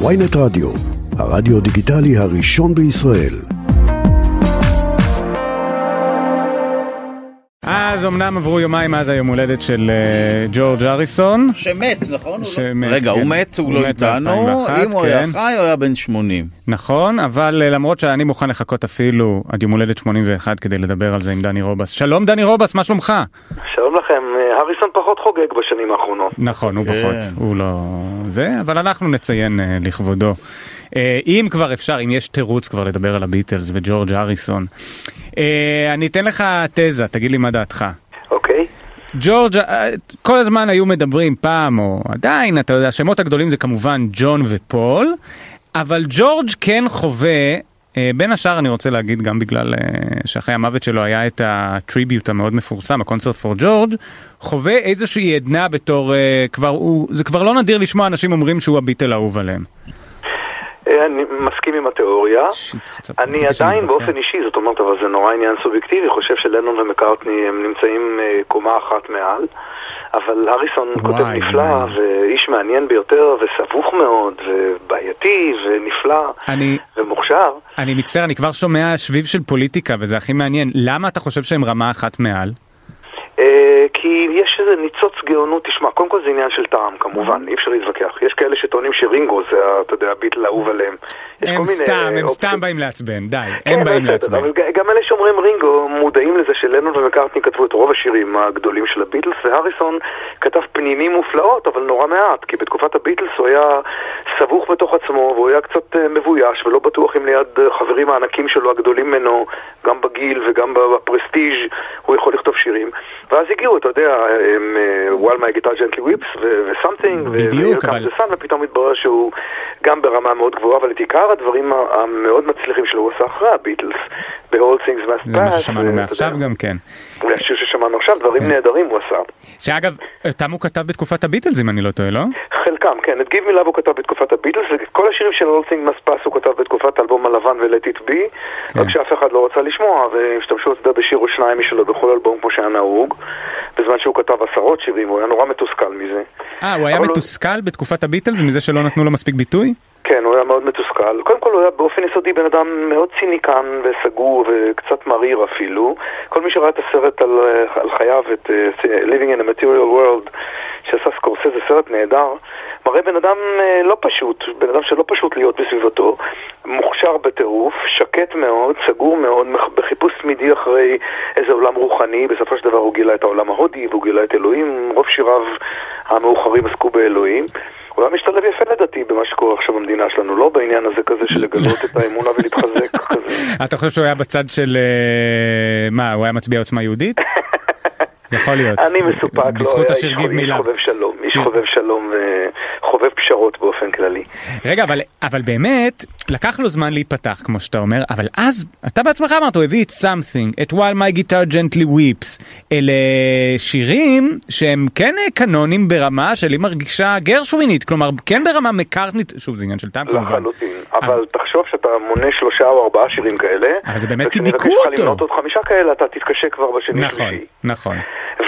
ויינט רדיו, הרדיו דיגיטלי הראשון בישראל. אז אמנם עברו יומיים מאז היום הולדת של uh, ג'ורג' אריסון. שמת, נכון? שמת, רגע, כן. הוא מת, הוא הוא לא מת איתנו, ב-2001, אם הוא היה כן. חי, הוא היה בן 80. נכון, אבל uh, למרות שאני מוכן לחכות אפילו עד יום הולדת 81 כדי לדבר על זה עם דני רובס. שלום דני רובס, מה שלומך? שלום לכם, אה, הריסון פחות חוגג בשנים האחרונות. נכון, הוא כן. פחות, הוא לא... זה, אבל אנחנו נציין uh, לכבודו. Uh, אם כבר אפשר, אם יש תירוץ כבר לדבר על הביטלס וג'ורג' אריסון. Uh, אני אתן לך תזה, תגיד לי מה דעתך. אוקיי? ג'ורג', אה, כל הזמן היו מדברים פעם, או עדיין, אתה יודע, השמות הגדולים זה כמובן ג'ון ופול, אבל ג'ורג' כן חווה, אה, בין השאר אני רוצה להגיד גם בגלל אה, שאחרי המוות שלו היה את הטריביוט המאוד מפורסם, הקונצרט פור ג'ורג', חווה איזושהי עדנה בתור, אה, כבר הוא, זה כבר לא נדיר לשמוע אנשים אומרים שהוא הביטל האהוב עליהם. אה, אני מסכים עם התיאוריה. שיט, אני עדיין. באופן אישי, זאת אומרת, אבל זה נורא עניין סובייקטיבי, חושב שלנון ומקארטני הם נמצאים אה, קומה אחת מעל. אבל הריסון כותב נפלא, וואי. ואיש מעניין ביותר, וסבוך מאוד, ובעייתי, ונפלא, אני, ומוכשר. אני מצטער, אני כבר שומע שביב של פוליטיקה, וזה הכי מעניין. למה אתה חושב שהם רמה אחת מעל? כי יש איזה ניצוץ גאונות, תשמע, קודם כל זה עניין של טעם, כמובן, אי אפשר להתווכח. יש כאלה שטוענים שרינגו זה, אתה יודע, הביטל האהוב עליהם. הם סתם, הם. סתם באים לעצבן, די, כן, הם באים לעצבן. אבל גם אלה שאומרים רינגו מודעים לזה שלנון ומקארטני כתבו את רוב השירים הגדולים של הביטלס, והריסון כתב פנינים מופלאות, אבל נורא מעט, כי בתקופת הביטלס הוא היה סבוך בתוך עצמו, והוא היה קצת אה, מבויש, ולא בטוח אם ליד אה, חברים הענקים שלו הגדולים ממנו, גם בגיל וגם בפרסטיג', הוא יכול לכתוב שירים. ואז הגיעו, אתה יודע, הם, אה, While my guitar gently weeps ו- ו-something, בדיוק, אבל- the sun, ופתאום התברר שהוא גם ברמה מאוד גבוהה, אבל את עיקר הדברים המאוד מצליחים שלו הוא עשה אחרי הביטלס, ב-All Things Must זה מה Pass. ששמענו מעכשיו גם כן. והשיר ששמענו עכשיו, דברים כן. נהדרים הוא עשה. שאגב, אותם הוא כתב בתקופת הביטלס אם אני לא טועה, לא? חלקם, כן, את Me Love הוא כתב בתקופת הביטלס, ואת כל השירים של Must Pass הוא כתב בתקופת האלבום הלבן ו-Let It Be, כן. רק שאף אחד לא רצה לשמוע, והשתמשו, אתה יודע, בשיר או שניים משלו בכל אלבום כמו שהיה נהוג, בזמן שהוא כתב עשרות שירים, הוא היה נורא מתוסכל מזה. אה, הוא היה מתוסכל בתקופת הביטלס מזה שלא נתנו לו מספיק ביטוי? כן, הוא היה מאוד מתוסכל. קודם כל הוא היה באופן יסודי בן אדם מאוד ציניקן וסגור וקצת מריר אפילו. כל מי שראה את הסרט על, אה, על חייו, את uh, Living in a Material World, שעשה סקורסזה, סרט נהדר, מראה בן אדם אה, לא פשוט, בן אדם שלא פשוט להיות בסביבתו, מוכשר בטירוף, שקט מאוד, סגור מאוד, בחיפוש תמידי אחרי איזה עולם רוחני, בסופו של דבר הוא גילה את העולם ההודי והוא גילה את אלוהים, רוב שיריו המאוחרים עסקו באלוהים. הוא היה משתלב יפה לדעתי במה שקורה עכשיו במדינה שלנו, לא בעניין הזה כזה של לגלות את האמונה ולהתחזק כזה. אתה חושב שהוא היה בצד של... אה, מה, הוא היה מצביע עוצמה יהודית? יכול להיות. אני מסופק, לא, בזכות היה השיר איש גיב איש מילה. חובב שלום, איש. חובב שלום וחובב פשרות באופן כללי. רגע, אבל, אבל באמת, לקח לו זמן להיפתח, כמו שאתה אומר, אבל אז, אתה בעצמך אמרת, הוא הביא את something, את while my guitar gently weeps. אלה שירים שהם כן אה, קנונים ברמה של היא מרגישה גרשווינית, כלומר, כן ברמה מקארטנית, שוב, זה עניין של טעם כמובן. לחלוטין. אבל תחשוב שאתה מונה שלושה או ארבעה שירים כאלה, אבל זה באמת כי וכשנבקש דיכאו לך אותו. למנות עוד חמישה כאלה, אתה תתקשה כבר בשני נכון, שלישי. נכון.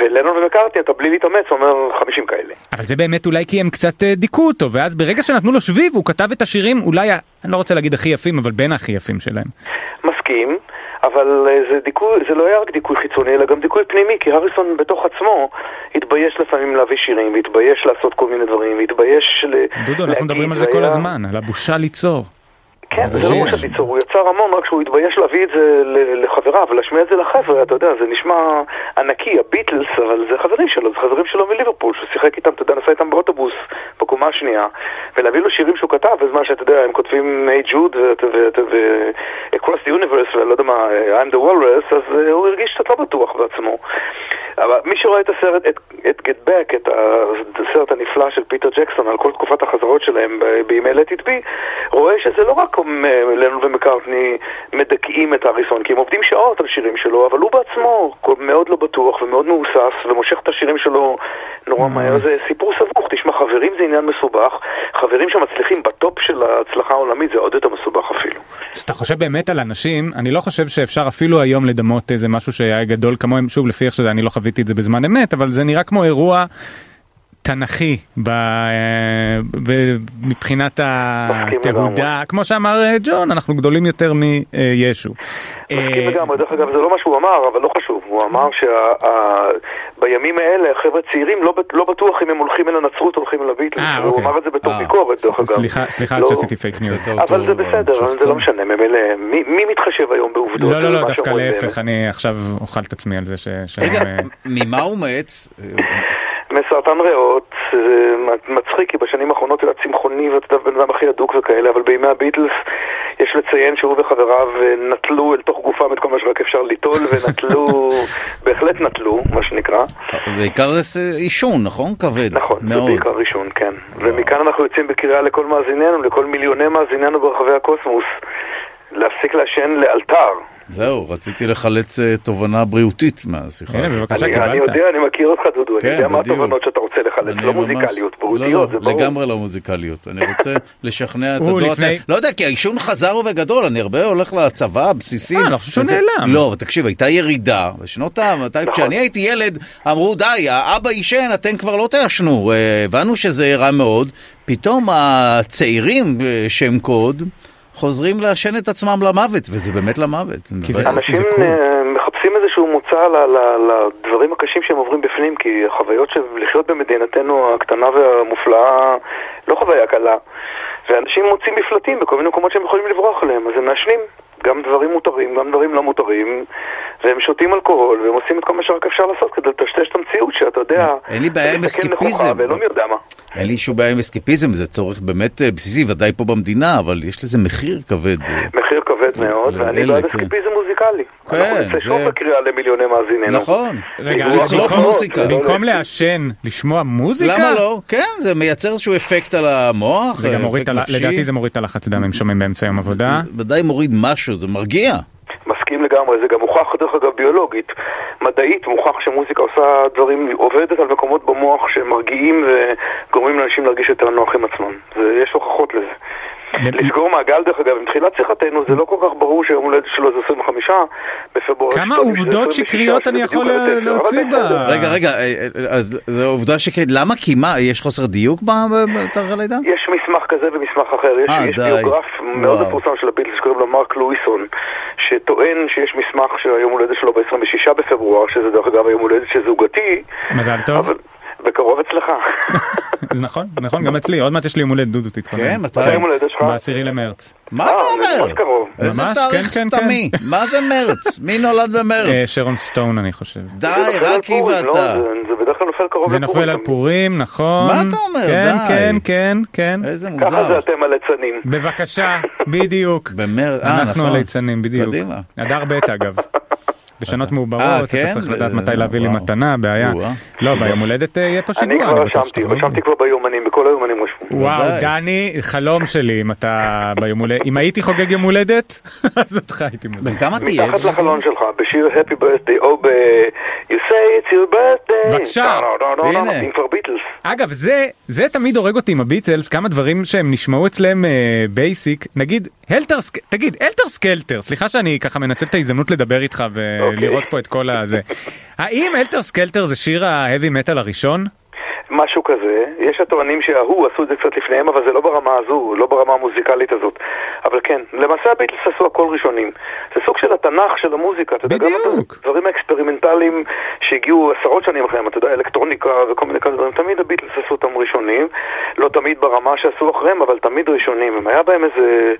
ולנון ומקארטני, אתה בלי להתאמץ אומר חמישים כאלה. אבל זה באמת אולי כי הם קצת אה, דיכאו אותו, ואז ברגע שנתנו לו שביב, הוא כתב את השירים אולי, אני לא רוצה להגיד הכי יפים, אבל בין הכי יפים שלהם. מסכים, אבל אה, זה דיכוי, זה לא היה רק דיכוי חיצוני, אלא גם דיכוי פנימי, כי הריסון בתוך עצמו התבייש לפעמים להביא שירים, והתבייש לעשות כל מיני דברים, והתבייש ל... דודו, אנחנו להגיד, מדברים על זה והיה- כל הזמן, על הבושה ליצור. כן, זה לא. מושג ליצור, הוא יצר המון, רק שהוא התבייש להביא את זה לחבריו, ולהשמיע את זה לחבר'ה, אתה יודע, זה נשמע ענקי, הביטלס, אבל זה חברים שלו, זה חברים שלו מליברפול, שהוא שיחק איתם, אתה יודע, נסע איתם באוטובוס בקומה השנייה, ולהביא לו שירים שהוא כתב, בזמן שאתה יודע, הם כותבים היי ג'וד ו-Across the Universe, ולא יודע מה, I'm the Walrus, אז אה, הוא הרגיש קצת לא בטוח בעצמו. אבל מי שרואה את הסרט, את, את Get Back, את הסרט הנפלא של פיטר ג'קסון על כל תקופת החזרות שלהם בימי Let It Be, רואה שזה לא רק אה, לנון ומקארטני מדכאים את אריסון, כי הם עובדים שעות על שירים שלו, אבל הוא בעצמו מאוד לא בטוח ומאוד מהוסס, ומושך את השירים שלו נורא מהר. זה סיפור סבוך, תשמע, חברים זה עניין מסובך, חברים שמצליחים בטופ של ההצלחה העולמית זה עוד יותר מסובך אפילו. כשאתה חושב באמת על אנשים, אני לא חושב שאפשר אפילו היום לדמות איזה משהו שהיה גדול כמוהם, שוב לפי איך שזה, אני לא חוויתי את זה בזמן אמת, אבל זה נראה כמו אירוע תנכי ב, אה, ומבחינת מסכים התהודה, כמו שאמר אה, ג'ון, אנחנו גדולים יותר מישו. מסכים לגמרי, דרך אגב זה לא מה שהוא אמר, אבל לא חשוב, הוא אמר שבימים האלה החבר'ה צעירים לא לא בטוח אם הם הולכים אל הנצרות או הולכים אל הביטלס, אה, הוא אוקיי. אמר את זה בתור אה, ביקורת דרך אגב. סליחה, סליחה לא- שעשיתי פייק ניוז. אבל זה בסדר, זה. לא משנה, ממילא, מי מתחשב היום בעובדות? לא, לא, לא, דווקא להפך? אני עכשיו אוכל את עצמי על זה ש... רגע, אה, ממה הוא מת? מסרטן ריאות, זה מצחיק כי בשנים האחרונות הוא היה צמחוני ואתה יודע, בן אדם הכי הדוק וכאלה, אבל בימי הביטלס יש לציין שהוא וחבריו אה, נטלו אל תוך גופם את כל מה שרק אפשר ליטול, ונטלו, בהחלט נטלו, מה שנקרא. בעיקר זה עישון, נכון? כבד. נכון, זה מאוד. בעיקר ראשון, כן. ומכאן אנחנו יוצאים בקריאה לכל מאזיננו, לכל מיליוני מאזיננו ברחבי הקוסמוס, להפסיק לעשן לאלתר. זהו, רציתי לחלץ אה, תובנה בריאותית מהשיחה. הזאת. בבקשה, אני. יודע, אני מכיר אותך דודו, אני כן, יודע מה. התובנות שאתה רוצה לחלץ, לא מוזיקליות, לא, בריאותיות, זה לא, ברור. לגמרי לא מוזיקליות. אני רוצה לשכנע את הדור הצעיר. לא יודע, כי העישון חזר וגדול, אני הרבה הולך לצבא, בסיסים. אה, אני חושב שהוא נעלם. לא, תקשיב, הייתה ירידה. בשנות ה... נכון. כשאני הייתי ילד, אמרו, די, האבא עישן, אתם כבר לא תעשנו. אה, הבנו שזה רע מאוד. פתאום הצעירים, אה, שם קוד, חוזרים לעשן את עצמם למוות, וזה באמת למוות. אנשים. אה, מחפשים איזשהו מוצא לדברים הקשים שהם עוברים בפנים, כי החוויות של לחיות במדינתנו הקטנה והמופלאה לא חוויה קלה. ואנשים מוצאים מפלטים בכל מיני מקומות שהם יכולים לברוח אליהם, אז הם מעשנים. גם דברים מותרים, גם דברים לא מותרים, והם שותים אלכוהול, והם עושים את כל מה שרק אפשר לעשות כדי לטשטש את המציאות, שאתה יודע... אין לי בעיה עם מה. אין לי שום בעיה עם אסקפיזם, זה צורך באמת אה, בסיסי, ודאי פה במדינה, אבל יש לזה מחיר כבד. אה. מחיר כבד מאוד, ואני בעד כן. אסקפיזם מוזיקלי. כן, אנחנו נצא שוב זה- בקריאה למיליוני מאזיננו. נכון. לצרוך במקום- מוזיקה. לא במקום להפסיק. לעשן, לשמוע מוזיקה? למה לא? כן, זה מייצר איזשהו אפקט על המוח. זה אה. לדעתי זה מוריד את הלחץ דם, הם שומעים באמצע יום עבודה. ודאי מוריד משהו, זה מרגיע. מסכים לגמרי, זה גם מוכח דרך אגב ביולוגית. מדעית מוכח שמוזיקה עושה דברים, עובדת על מקומות במוח שמרגיעים וגורמים לאנשים להרגיש יותר נוח עם עצמם. זה, יש הוכחות לזה. לסגור מעגל דרך אגב, עם תחילת שיחתנו זה לא כל כך ברור שיום הולדת שלו זה 25 בפברואר. כמה עובדות 26, שקריות אני יכול להוציא. בה? רגע, רגע, אה, אה, אז זו עובדה שקרית. למה? כי מה, יש חוסר דיוק בתאריך הלידה? יש מסמך כזה ומסמך אחר, יש, אה. ביוגרף מאוד. מפורסם של הביטלס שקוראים לו מרק לואיסון, שטוען שיש מסמך שהיום הולדת שלו ב-26 בפברואר, שזה דרך אגב היום הולדת של זוגתי, מזל טוב. בקרוב אצלך. זה נכון, נכון, גם אצלי, עוד מעט יש לי יום הולדת דודו, תתכונן. כן, מתי? יום הולדת שלך? בעשירי למרץ. מה אה, אתה זה אומר? איזה תאריך כן, כן, סתמי? מה זה מרץ? מי נולד אה, במרץ? שרון סטון אני חושב. די, זה רק היא פורים, לא? ואתה. זה- זה בדרך כלל נופל קרוב זה לפורים. נופל על פורים, נכון. מה אתה אומר? כן, די. כן, כן, כן. איזה ככה זה מוזר. אתם הליצנים. בבקשה, בדיוק. במרץ, אה, אנחנו נכון. הליצנים, בדיוק. קדימה. אדר ב' אגב. בשנות אה, מעוברות, כן? אתה צריך לדעת מתי להביא לי. מתנה, בעיה. לא. ביום הולדת אה, יהיה פה אני שיגוע. כבר בטוח רשמתי. רשמתי כבר ביומנים, בכל היומנים רשמו. וואו. דני, חלום שלי אם אתה ביום הולדת, אם הייתי חוגג יום הולדת, אז אותך הייתי מודה. בן כמה תהיה? מתחת לחלון שלך, בשיר Happy Birthday, או ב... You say it's your birthday. בבקשה. לא, לא, לא, הנה. כבר. אגב, זה, זה תמיד הורג אותי עם הביטלס, כמה דברים שהם נשמעו אצלם basic, נגיד, Helter, תגיד, Skelter, סליחה שאני ככה מנצל את ההזדמנות לדבר איתך ולראות פה את כל הזה. האם Helter Skelter זה שיר ה heavy metal הראשון? משהו כזה, יש הטוענים שההוא עשו את זה קצת לפניהם, אבל זה לא ברמה הזו, לא ברמה המוזיקלית הזאת. אבל כן, למעשה הביטלס עשו הכל ראשונים. זה סוג של התנ"ך של המוזיקה, אתה יודע, גם בדיוק. הדברים האקספרימנטליים שהגיעו עשרות שנים אחריהם, אתה יודע, אלקטרוניקה וכל מיני כאלה דברים, תמיד הביטלס עשו אותם ראשונים, לא תמיד ברמה שעשו אחריהם, אבל תמיד ראשונים. הם היה בהם איזה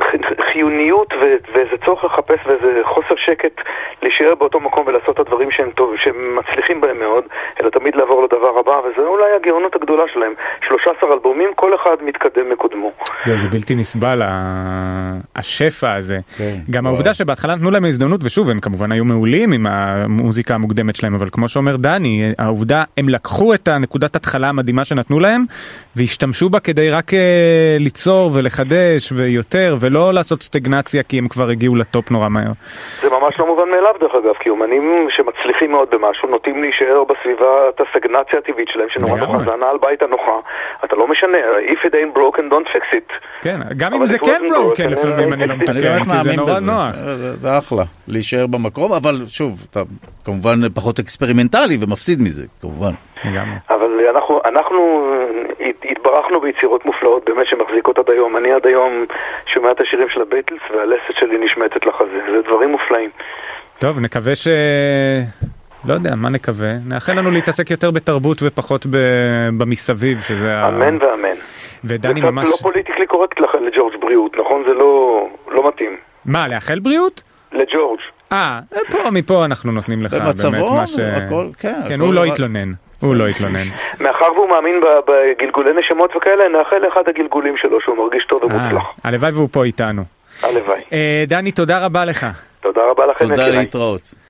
ח- חיוניות ואיזה צורך לחפש ואיזה חוסר שקט להישאר באותו מקום ולעשות את הדברים שהם טוב, שהם מצליחים בהם מאוד, אלא תמיד לעבור לדבר הבא, וזה אולי הגאונות הגדולה שלהם. 13 אלבומים, כל אחד מתקדם מקודמו. יואו, זה בלתי נסבל, ה- השפע הזה. כן, גם. העובדה שבהתחלה נתנו להם הזדמנות, ושוב, הם כמובן היו מעולים עם המוזיקה המוקדמת שלהם, אבל כמו שאומר דני, העובדה, הם לקחו את הנקודת התחלה המדהימה שנתנו להם, והשתמשו בה כדי רק אה, ליצור ולחדש ויותר, ולא לעשות סטגנציה כי הם כבר הגיעו ל top נורא מהר. זה ממש לא מובן מאליו דרך אגב, כי אומנים שמצליחים מאוד במשהו נוטים להישאר בסביבת הסטגנציה הטבעית שלהם, שנורא. נוחה, זה הנעל בית הנוחה. אתה לא משנה, If it ain't broken, don't fix it. כן, גם אם זה כן broken, לפעמים אני לא מתקן, כי זה נורא. נוח. זה- זה אחלה, להישאר במקום, אבל שוב, אתה כמובן פחות אקספרימנטלי ומפסיד מזה, כמובן. אבל אנחנו, אנחנו הת- התברכנו ביצירות מופלאות באמת שמחזיקות עד היום. אני עד היום שומע את השירים של הביטלס והלסת שלי נשמטת לחזה. זה דברים מופלאים. טוב, נקווה ש... לא יודע, מה נקווה? נאחל לנו להתעסק יותר בתרבות ופחות ב... במסביב, שזה ה... אמן ואמן. ודני זה קצת ממש... לא פוליטיקלי קורקט לך לג'ורג' בריאות, נכון? זה לא, לא מתאים. מה, לאחל בריאות? לג'ורג'. אה, פה, מפה אנחנו נותנים לך באמת מה ש... הכל, כן. כן, הכל הוא לא רק- התלונן. הוא לא התלונן. מאחר והוא מאמין בגלגולי נשמות וכאלה, נאחל לאחד הגלגולים שלו שהוא מרגיש טוב אה, ומוצלח. הלוואי והוא פה איתנו. הלוואי. אה, דני, תודה רבה לך. תודה רבה לכם, תודה. להתראות.